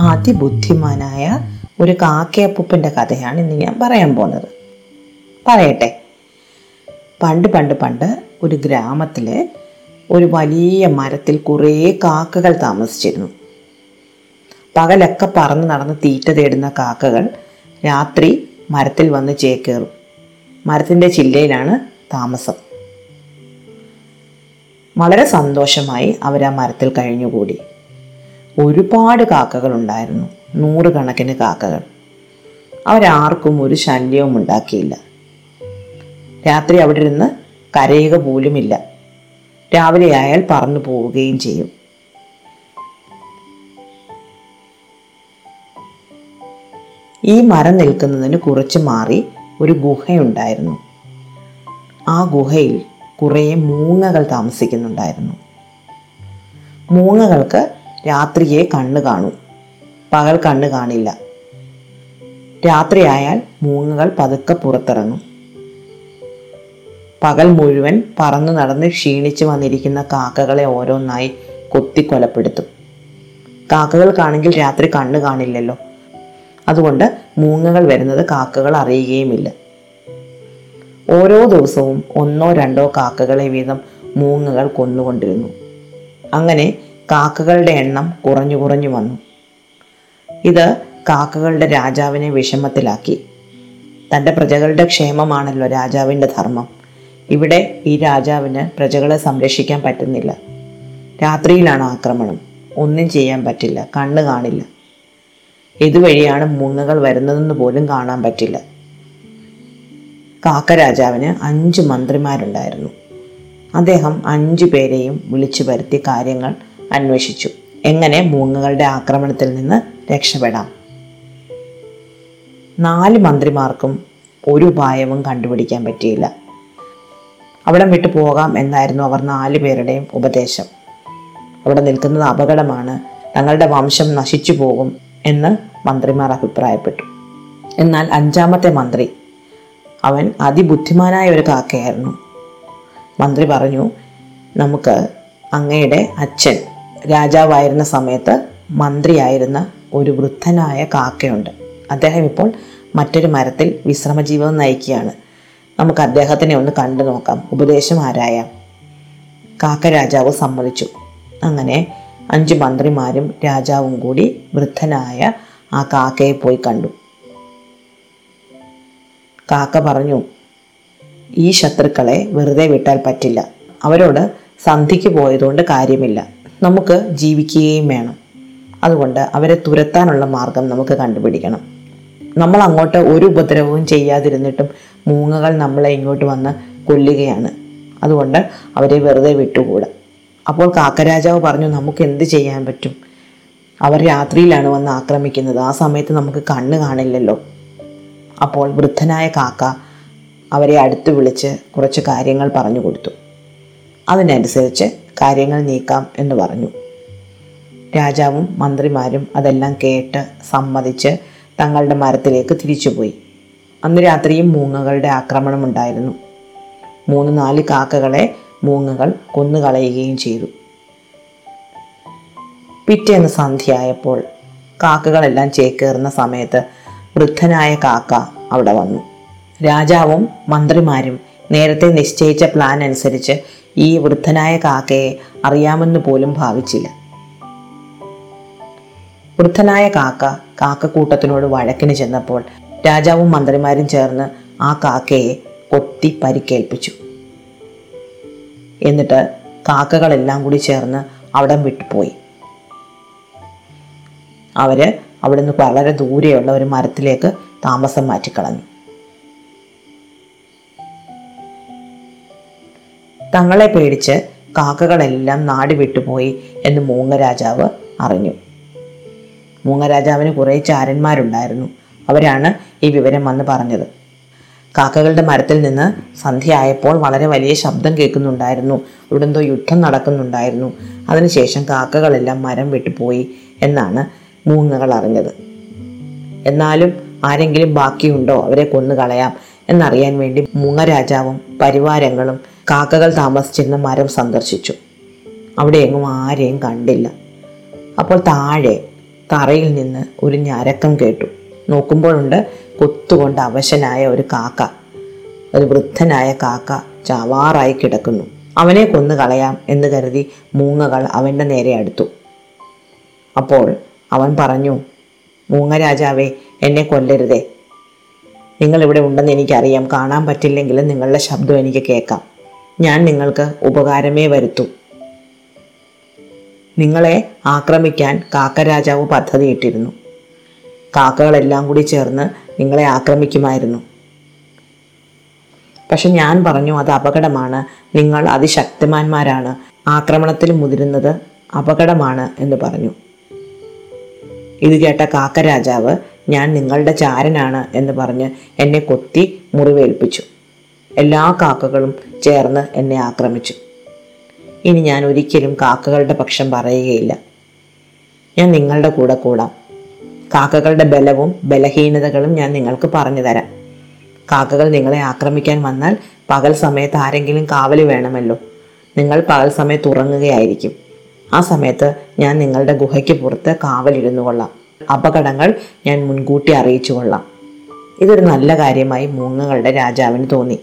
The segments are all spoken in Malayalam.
അതിബുദ്ധിമാനായ ഒരു കാക്കയപ്പൂപ്പന്റെ കഥയാണ് ഇന്ന് ഞാൻ പറയാൻ പോകുന്നത്. പറയട്ടെ. പണ്ട് പണ്ട് പണ്ട് ഒരു ഗ്രാമത്തിൽ ഒരു വലിയ മരത്തിൽ കുറേ കാക്കകൾ താമസിച്ചിരുന്നു. പകലൊക്കെ പറന്ന് നടന്ന് തീറ്റ തേടുന്ന കാക്കകൾ രാത്രി മരത്തിൽ വന്ന് ചേക്കേറും. മരത്തിന്റെ ചില്ലയിലാണ് താമസം. വളരെ സന്തോഷമായി അവർ ആ മരത്തിൽ കഴിഞ്ഞുകൂടി. ഒരുപാട് കാക്കകൾ ഉണ്ടായിരുന്നു. നൂറുകണക്കിന് കാക്കകൾ. അവരാർക്കും ഒരു ശല്യവും ഉണ്ടാക്കിയില്ല. രാത്രി അവിടെ ഇരുന്ന് കരയുക പോലുമില്ല. രാവിലെ ആയാൽ പറന്നു പോവുകയും ചെയ്യും. ഈ മരം നിൽക്കുന്നതിന് കുറച്ച് മാറി ഒരു ഗുഹയുണ്ടായിരുന്നു. ആ ഗുഹയിൽ കുറേ മൂങ്ങകൾ താമസിക്കുന്നുണ്ടായിരുന്നു. മൂങ്ങകൾക്ക് രാത്രിയെ കണ്ണ് കാണും. പകൽ കണ്ണ് കാണില്ല. രാത്രിയായാൽ മൂങ്ങകൾ പതുക്കെ പുറത്തിറങ്ങും. പകൽ മുഴുവൻ പറന്നു നടന്ന് ക്ഷീണിച്ചു വന്നിരിക്കുന്ന കാക്കകളെ ഓരോന്നായി കൊത്തിക്കൊലപ്പെടുത്തും. കാക്കകൾക്കാണെങ്കിൽ രാത്രി കണ്ണ് കാണില്ലല്ലോ. അതുകൊണ്ട് മൂങ്ങകൾ വരുന്നത് കാക്കകൾ അറിയുകയുമില്ല. ഓരോ ദിവസവും ഒന്നോ രണ്ടോ കാക്കകളെ വീതം മൂങ്ങകൾ കൊന്നുകൊണ്ടിരുന്നു. അങ്ങനെ കാക്കകളുടെ എണ്ണം കുറഞ്ഞു കുറഞ്ഞു വന്നു. ഇത് കാക്കകളുടെ രാജാവിനെ വിഷമത്തിലാക്കി. തന്റെ പ്രജകളുടെ ക്ഷേമമാണല്ലോ രാജാവിന്റെ ധർമ്മം. ഇവിടെ ഈ രാജാവിന് പ്രജകളെ സംരക്ഷിക്കാൻ പറ്റുന്നില്ല. രാത്രിയിലാണ് ആക്രമണം. ഒന്നും ചെയ്യാൻ പറ്റില്ല. കണ്ണ് കാണില്ല. ഇതുവഴിയാണ് മൂങ്ങകൾ വരുന്നതെന്ന് പോലും കാണാൻ പറ്റില്ല. കാക്ക രാജാവിന് അഞ്ച് മന്ത്രിമാരുണ്ടായിരുന്നു. അദ്ദേഹം അഞ്ചു പേരെയും വിളിച്ചു വരുത്തി കാര്യങ്ങൾ അന്വേഷിച്ചു. എങ്ങനെ മൂങ്ങകളുടെ ആക്രമണത്തിൽ നിന്ന് രക്ഷപ്പെടാം? നാല് മന്ത്രിമാർക്കും ഒരു ഉപായവും കണ്ടുപിടിക്കാൻ പറ്റിയില്ല. അവിടം വിട്ടു പോകാം എന്നായിരുന്നു അവർ നാല് പേരുടെയും ഉപദേശം. അവിടെ നിൽക്കുന്നത് അപകടമാണ്. തങ്ങളുടെ വംശം നശിച്ചു പോകും എന്ന് മന്ത്രിമാർ അഭിപ്രായപ്പെട്ടു. എന്നാൽ അഞ്ചാമത്തെ മന്ത്രി അവൻ അതിബുദ്ധിമാനായ ഒരു കാക്കയായിരുന്നു. മന്ത്രി പറഞ്ഞു നമുക്ക് അങ്ങയുടെ അച്ഛൻ രാജാവായിരുന്ന സമയത്ത് മന്ത്രിയായിരുന്ന ഒരു വൃദ്ധനായ കാക്കയുണ്ട്. അദ്ദേഹം ഇപ്പോൾ മറ്റൊരു മരത്തിൽ വിശ്രമജീവിതം നയിക്കുകയാണ്. നമുക്ക് അദ്ദേഹത്തിനെ ഒന്ന് കണ്ടു നോക്കാം. ഉപദേശം ആരായാം? കാക്ക രാജാവ് സമ്മതിച്ചു. അങ്ങനെ അഞ്ച് മന്ത്രിമാരും രാജാവും കൂടി വൃദ്ധനായ ആ കാക്കയെ പോയി കണ്ടു. കാക്ക പറഞ്ഞു ഈ ശത്രുക്കളെ വെറുതെ വിട്ടാൽ പറ്റില്ല. അവരോട് സന്ധിക്ക് പോയതുകൊണ്ട് കാര്യമില്ല. നമുക്ക് ജീവിക്കുകയും വേണം. അതുകൊണ്ട് അവരെ തുരത്താനുള്ള മാർഗം നമുക്ക് കണ്ടുപിടിക്കണം. നമ്മൾ അങ്ങോട്ട് ഒരു ഉപദ്രവവും ചെയ്യാതിരുന്നിട്ടും മൂങ്ങകൾ നമ്മളെ ഇങ്ങോട്ട് വന്ന് കൊല്ലുകയാണ്. അതുകൊണ്ട് അവരെ വെറുതെ വിട്ടുകൂടാ. അപ്പോൾ കാക്കരാജാവ് പറഞ്ഞു നമുക്ക് എന്ത് ചെയ്യാൻ പറ്റും? അവർ രാത്രിയിലാണ് വന്ന് ആക്രമിക്കുന്നത്. ആ സമയത്ത് നമുക്ക് കണ്ണ് കാണില്ലല്ലോ. അപ്പോൾ വൃദ്ധനായ കാക്ക അവരെ അടുത്ത് വിളിച്ച് കുറച്ച് കാര്യങ്ങൾ പറഞ്ഞു കൊടുത്തു. അതിനനുസരിച്ച് കാര്യങ്ങൾ നീക്കാം എന്ന് പറഞ്ഞു. രാജാവും മന്ത്രിമാരും അതെല്ലാം കേട്ട് സമ്മതിച്ച് തങ്ങളുടെ മരത്തിലേക്ക് തിരിച്ചുപോയി. അന്ന് രാത്രിയും മൂങ്ങകളുടെ ആക്രമണം ഉണ്ടായിരുന്നു. മൂന്ന് നാല് കാക്കകളെ മൂങ്ങകൾ കൊന്നുകളയുകയും ചെയ്തു. പിറ്റേന്ന് സന്ധ്യയായപ്പോൾ കാക്കകളെല്ലാം ചേക്കേറുന്ന സമയത്ത് വൃദ്ധനായ കാക്ക അവിടെ വന്നു. രാജാവും മന്ത്രിമാരും നേരത്തെ നിശ്ചയിച്ച പ്ലാൻ അനുസരിച്ച് ഈ വൃദ്ധനായ കാക്കയെ അറിയാമെന്ന് പോലും ഭാവിച്ചില്ല. വൃദ്ധനായ കാക്ക കാക്കക്കൂട്ടത്തിനോട് വഴക്കിന് ചെന്നപ്പോൾ രാജാവും മന്ത്രിമാരും ചേർന്ന് ആ കാക്കയെ കൊത്തി പരിക്കേൽപ്പിച്ചു. എന്നിട്ട് കാക്കകളെല്ലാം കൂടി ചേർന്ന് അവിടം വിട്ടുപോയി. അവർ അവിടുന്ന് വളരെ ദൂരെയുള്ള ഒരു മരത്തിലേക്ക് താമസം മാറ്റിക്കളഞ്ഞു. തങ്ങളെ പേടിച്ച് കാക്കകളെല്ലാം നാട് വിട്ടുപോയി എന്ന് മൂങ്ങരാജാവ് അറിഞ്ഞു. മൂങ്ങരാജാവിന് കുറേ ചാരന്മാരുണ്ടായിരുന്നു. അവരാണ് ഈ വിവരം വന്ന് പറഞ്ഞത്. കാക്കകളുടെ മരത്തിൽ നിന്ന് സന്ധ്യയായപ്പോൾ വളരെ വലിയ ശബ്ദം കേൾക്കുന്നുണ്ടായിരുന്നു. ഇവിടെന്തോ യുദ്ധം നടക്കുന്നുണ്ടായിരുന്നു. അതിനുശേഷം കാക്കകളെല്ലാം മരം വിട്ടുപോയി എന്നാണ് മൂങ്ങകൾ അറിഞ്ഞത് എന്നാലും ആരെങ്കിലും ബാക്കിയുണ്ടോ? അവരെ കൊന്നു കളയാം എന്നറിയാൻ വേണ്ടി മൂങ്ങരാജാവും പരിവാരങ്ങളും കാക്കകൾ താമസിച്ചിരുന്ന മരം സന്ദർശിച്ചു. അവിടെ എങ്ങും ആരെയും കണ്ടില്ല. അപ്പോൾ താഴെ തറയിൽ നിന്ന് ഒരു ഞരക്കം കേട്ടു. നോക്കുമ്പോഴുണ്ട് കൊത്തുകൊണ്ട് അവശനായ ഒരു കാക്ക. ഒരു വൃദ്ധനായ കാക്ക ചാവാറായി കിടക്കുന്നു. അവനെ കൊന്നു കളയാം എന്ന് കരുതി മൂങ്ങകൾ അവന്റെ നേരെ അടുത്തു. അപ്പോൾ അവൻ പറഞ്ഞു മൂങ്ങരാജാവേ എന്നെ കൊല്ലരുതേ. നിങ്ങൾ ഇവിടെ ഉണ്ടെന്ന് എനിക്കറിയാം. കാണാൻ പറ്റില്ലെങ്കിലും നിങ്ങളുടെ ശബ്ദം എനിക്ക് കേൾക്കാം. ഞാൻ നിങ്ങൾക്ക് ഉപകാരമേ വരുത്തൂ. നിങ്ങളെ ആക്രമിക്കാൻ കാക്കരാജാവ് പദ്ധതിയിട്ടിരുന്നു കാക്കകളെല്ലാം കൂടി ചേർന്ന് നിങ്ങളെ ആക്രമിക്കുമായിരുന്നു. പക്ഷെ ഞാൻ പറഞ്ഞു അത് അപകടമാണ്. നിങ്ങൾ അതിശക്തിമാന്മാരാണ് ആക്രമണത്തിൽ മുതിരുന്നത് അപകടമാണ് എന്ന് പറഞ്ഞു. ഇത് കേട്ട കാക്കരാജാവ് ഞാൻ നിങ്ങളുടെ ചാരനാണ് എന്ന് പറഞ്ഞ് എന്നെ കൊത്തി മുറിവേൽപ്പിച്ചു. എല്ലാ കാക്കകളും ചേർന്ന് എന്നെ ആക്രമിച്ചു. ഇനി ഞാൻ ഒരിക്കലും കാക്കകളുടെ പക്ഷം പറയുകയില്ല. ഞാൻ നിങ്ങളുടെ കൂടെ കൂടാം. കാക്കകളുടെ ബലവും ബലഹീനതകളും ഞാൻ നിങ്ങൾക്ക് പറഞ്ഞു തരാം. കാക്കകൾ നിങ്ങളെ ആക്രമിക്കാൻ വന്നാൽ പകൽ സമയത്ത് ആരെങ്കിലും കാവൽ വേണമല്ലോ. നിങ്ങൾ പകൽ സമയത്ത് ഉറങ്ങുകയായിരിക്കും. ആ സമയത്ത് ഞാൻ നിങ്ങളുടെ ഗുഹയ്ക്ക് പുറത്ത് കാവലിരുന്നു കൊള്ളാം. അപകടങ്ങൾ ഞാൻ മുൻകൂട്ടി അറിയിച്ചു കൊള്ളാം. ഇതൊരു നല്ല കാര്യമായി മൂങ്ങകളുടെ രാജാവിന് തോന്നി.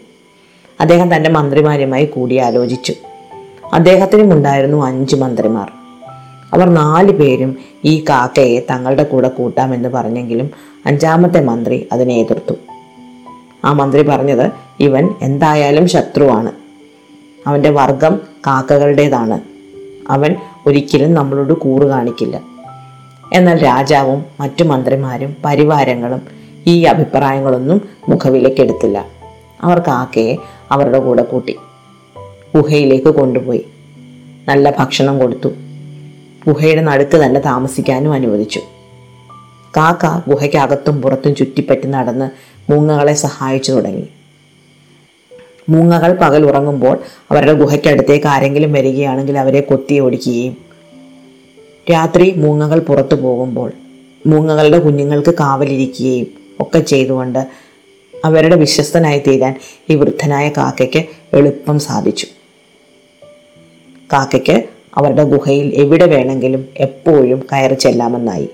അദ്ദേഹം തന്റെ മന്ത്രിമാരുമായി കൂടിയാലോചിച്ചു. അദ്ദേഹത്തിനും ഉണ്ടായിരുന്നു അഞ്ച് മന്ത്രിമാർ. അവർ നാല് പേരും ഈ കാക്കയെ തങ്ങളുടെ കൂടെ കൂട്ടാമെന്ന് പറഞ്ഞെങ്കിലും അഞ്ചാമത്തെ മന്ത്രി അതിനെ എതിർത്തു. ആ മന്ത്രി പറഞ്ഞത് ഇവൻ എന്തായാലും ശത്രുവാണ്. അവന്റെ വർഗം കാക്കകളുടേതാണ്. അവൻ ഒരിക്കലും നമ്മളോട് കൂറ് കാണിക്കില്ല. എന്നാൽ രാജാവും മറ്റു മന്ത്രിമാരും പരിവാരങ്ങളും ഈ അഭിപ്രായങ്ങളൊന്നും മുഖവിലക്കെടുത്തില്ല. അവർ കാക്കയെ അവരുടെ കൂടെ കൂട്ടി. ഗുഹയിലേക്ക് കൊണ്ടുപോയി. നല്ല ഭക്ഷണം കൊടുത്തു. ഗുഹയുടെ നടുക്ക് തന്നെ താമസിക്കാനും അനുവദിച്ചു. കാക്ക ഗുഹയ്ക്കകത്തും പുറത്തും ചുറ്റിപ്പറ്റി നടന്ന് മൂങ്ങകളെ സഹായിച്ചു തുടങ്ങി. മൂങ്ങകൾ പകൽ ഉറങ്ങുമ്പോൾ അവരുടെ ഗുഹയ്ക്കടുത്തേക്ക് ആരെങ്കിലും വരികയാണെങ്കിൽ അവരെ കൊത്തി ഓടിക്കുകയും. രാത്രി മൂങ്ങകൾ പുറത്തു പോകുമ്പോൾ മൂങ്ങകളുടെ കുഞ്ഞുങ്ങൾക്ക് കാവലിരിക്കുകയും ഒക്കെ ചെയ്തുകൊണ്ട് അവരുടെ വിശ്വസ്തനായി തീരാൻ ഈ വൃദ്ധനായ കാക്കയ്ക്ക് എളുപ്പം സാധിച്ചു. കാക്കയ്ക്ക് അവരുടെ ഗുഹയിൽ എവിടെ വേണമെങ്കിലും എപ്പോഴും കയറി ചെല്ലാമെന്നായി.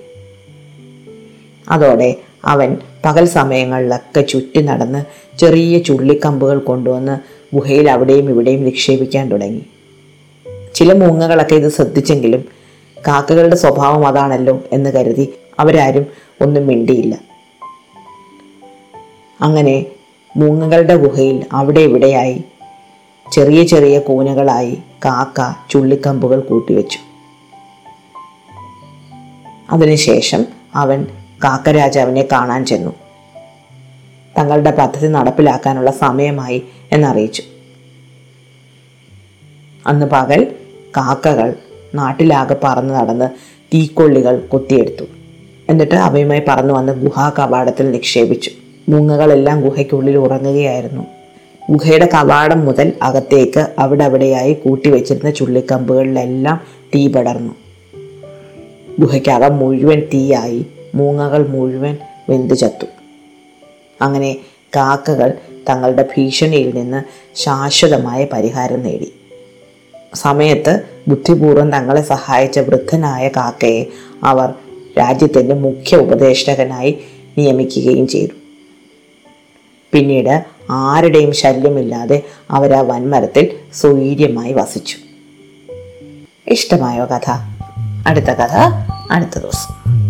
അതോടെ അവൻ പകൽ സമയങ്ങളിലൊക്കെ ചുറ്റി നടന്ന് ചെറിയ ചുള്ളിക്കമ്പുകൾ കൊണ്ടുവന്ന് ഗുഹയിൽ അവിടെയും ഇവിടെയും നിക്ഷേപിക്കാൻ തുടങ്ങി. ചില മൂങ്ങകളൊക്കെ ഇത് ശ്രദ്ധിച്ചെങ്കിലും കാക്കകളുടെ സ്വഭാവം അതാണല്ലോ എന്ന് കരുതി അവരാരും ഒന്നും മിണ്ടിയില്ല. അങ്ങനെ മൂങ്ങകളുടെ ഗുഹയിൽ അവിടെ ഇവിടെയായി ചെറിയ ചെറിയ കൂനകളായി കാക്ക ചുള്ളിക്കമ്പുകൾ കൂട്ടിവെച്ചു. അതിനുശേഷം അവൻ കാക്കരാജാവിനെ കാണാൻ ചെന്നു. തങ്ങളുടെ പദ്ധതി നടപ്പിലാക്കാനുള്ള സമയമായി എന്നറിയിച്ചു. അന്ന് പകൽ കാക്കകൾ നാട്ടിലാകെ പറന്ന് നടന്ന് തീക്കൊള്ളികൾ കൊത്തിയെടുത്തു. എന്നിട്ട് അവയുമായി പറന്നു വന്ന് ഗുഹാ കവാടത്തിൽ നിക്ഷേപിച്ചു. മൂങ്ങകളെല്ലാം ഗുഹയ്ക്കുള്ളിൽ ഉറങ്ങുകയായിരുന്നു. ഗുഹയുടെ കവാടം മുതൽ അകത്തേക്ക് അവിടെ അവിടെയായി കൂട്ടിവെച്ചിരുന്ന ചുള്ളിക്കമ്പുകളിലെല്ലാം തീ പടർന്നു. ഗുഹയ്ക്കകം മുഴുവൻ തീയായി. മൂങ്ങകൾ മുഴുവൻ വെന്തു ചത്തു. അങ്ങനെ കാക്കകൾ തങ്ങളുടെ ഭീഷണിയിൽ നിന്ന് ശാശ്വതമായ പരിഹാരം നേടി. സമയത്ത് ബുദ്ധിപൂർവം തങ്ങളെ സഹായിച്ച വൃദ്ധനായ കാക്കയെ അവർ രാജ്യത്തിന്റെ മുഖ്യ ഉപദേഷ്ടകനായി നിയമിക്കുകയും ചെയ്തു. പിന്നീട് ആരുടെയും ശല്യമില്ലാതെ അവർ ആ വൻമരത്തിൽ സ്വൈര്യമായി വസിച്ചു. ഇഷ്ടമായോ കഥ? അടുത്ത കഥ അടുത്ത ദിവസം.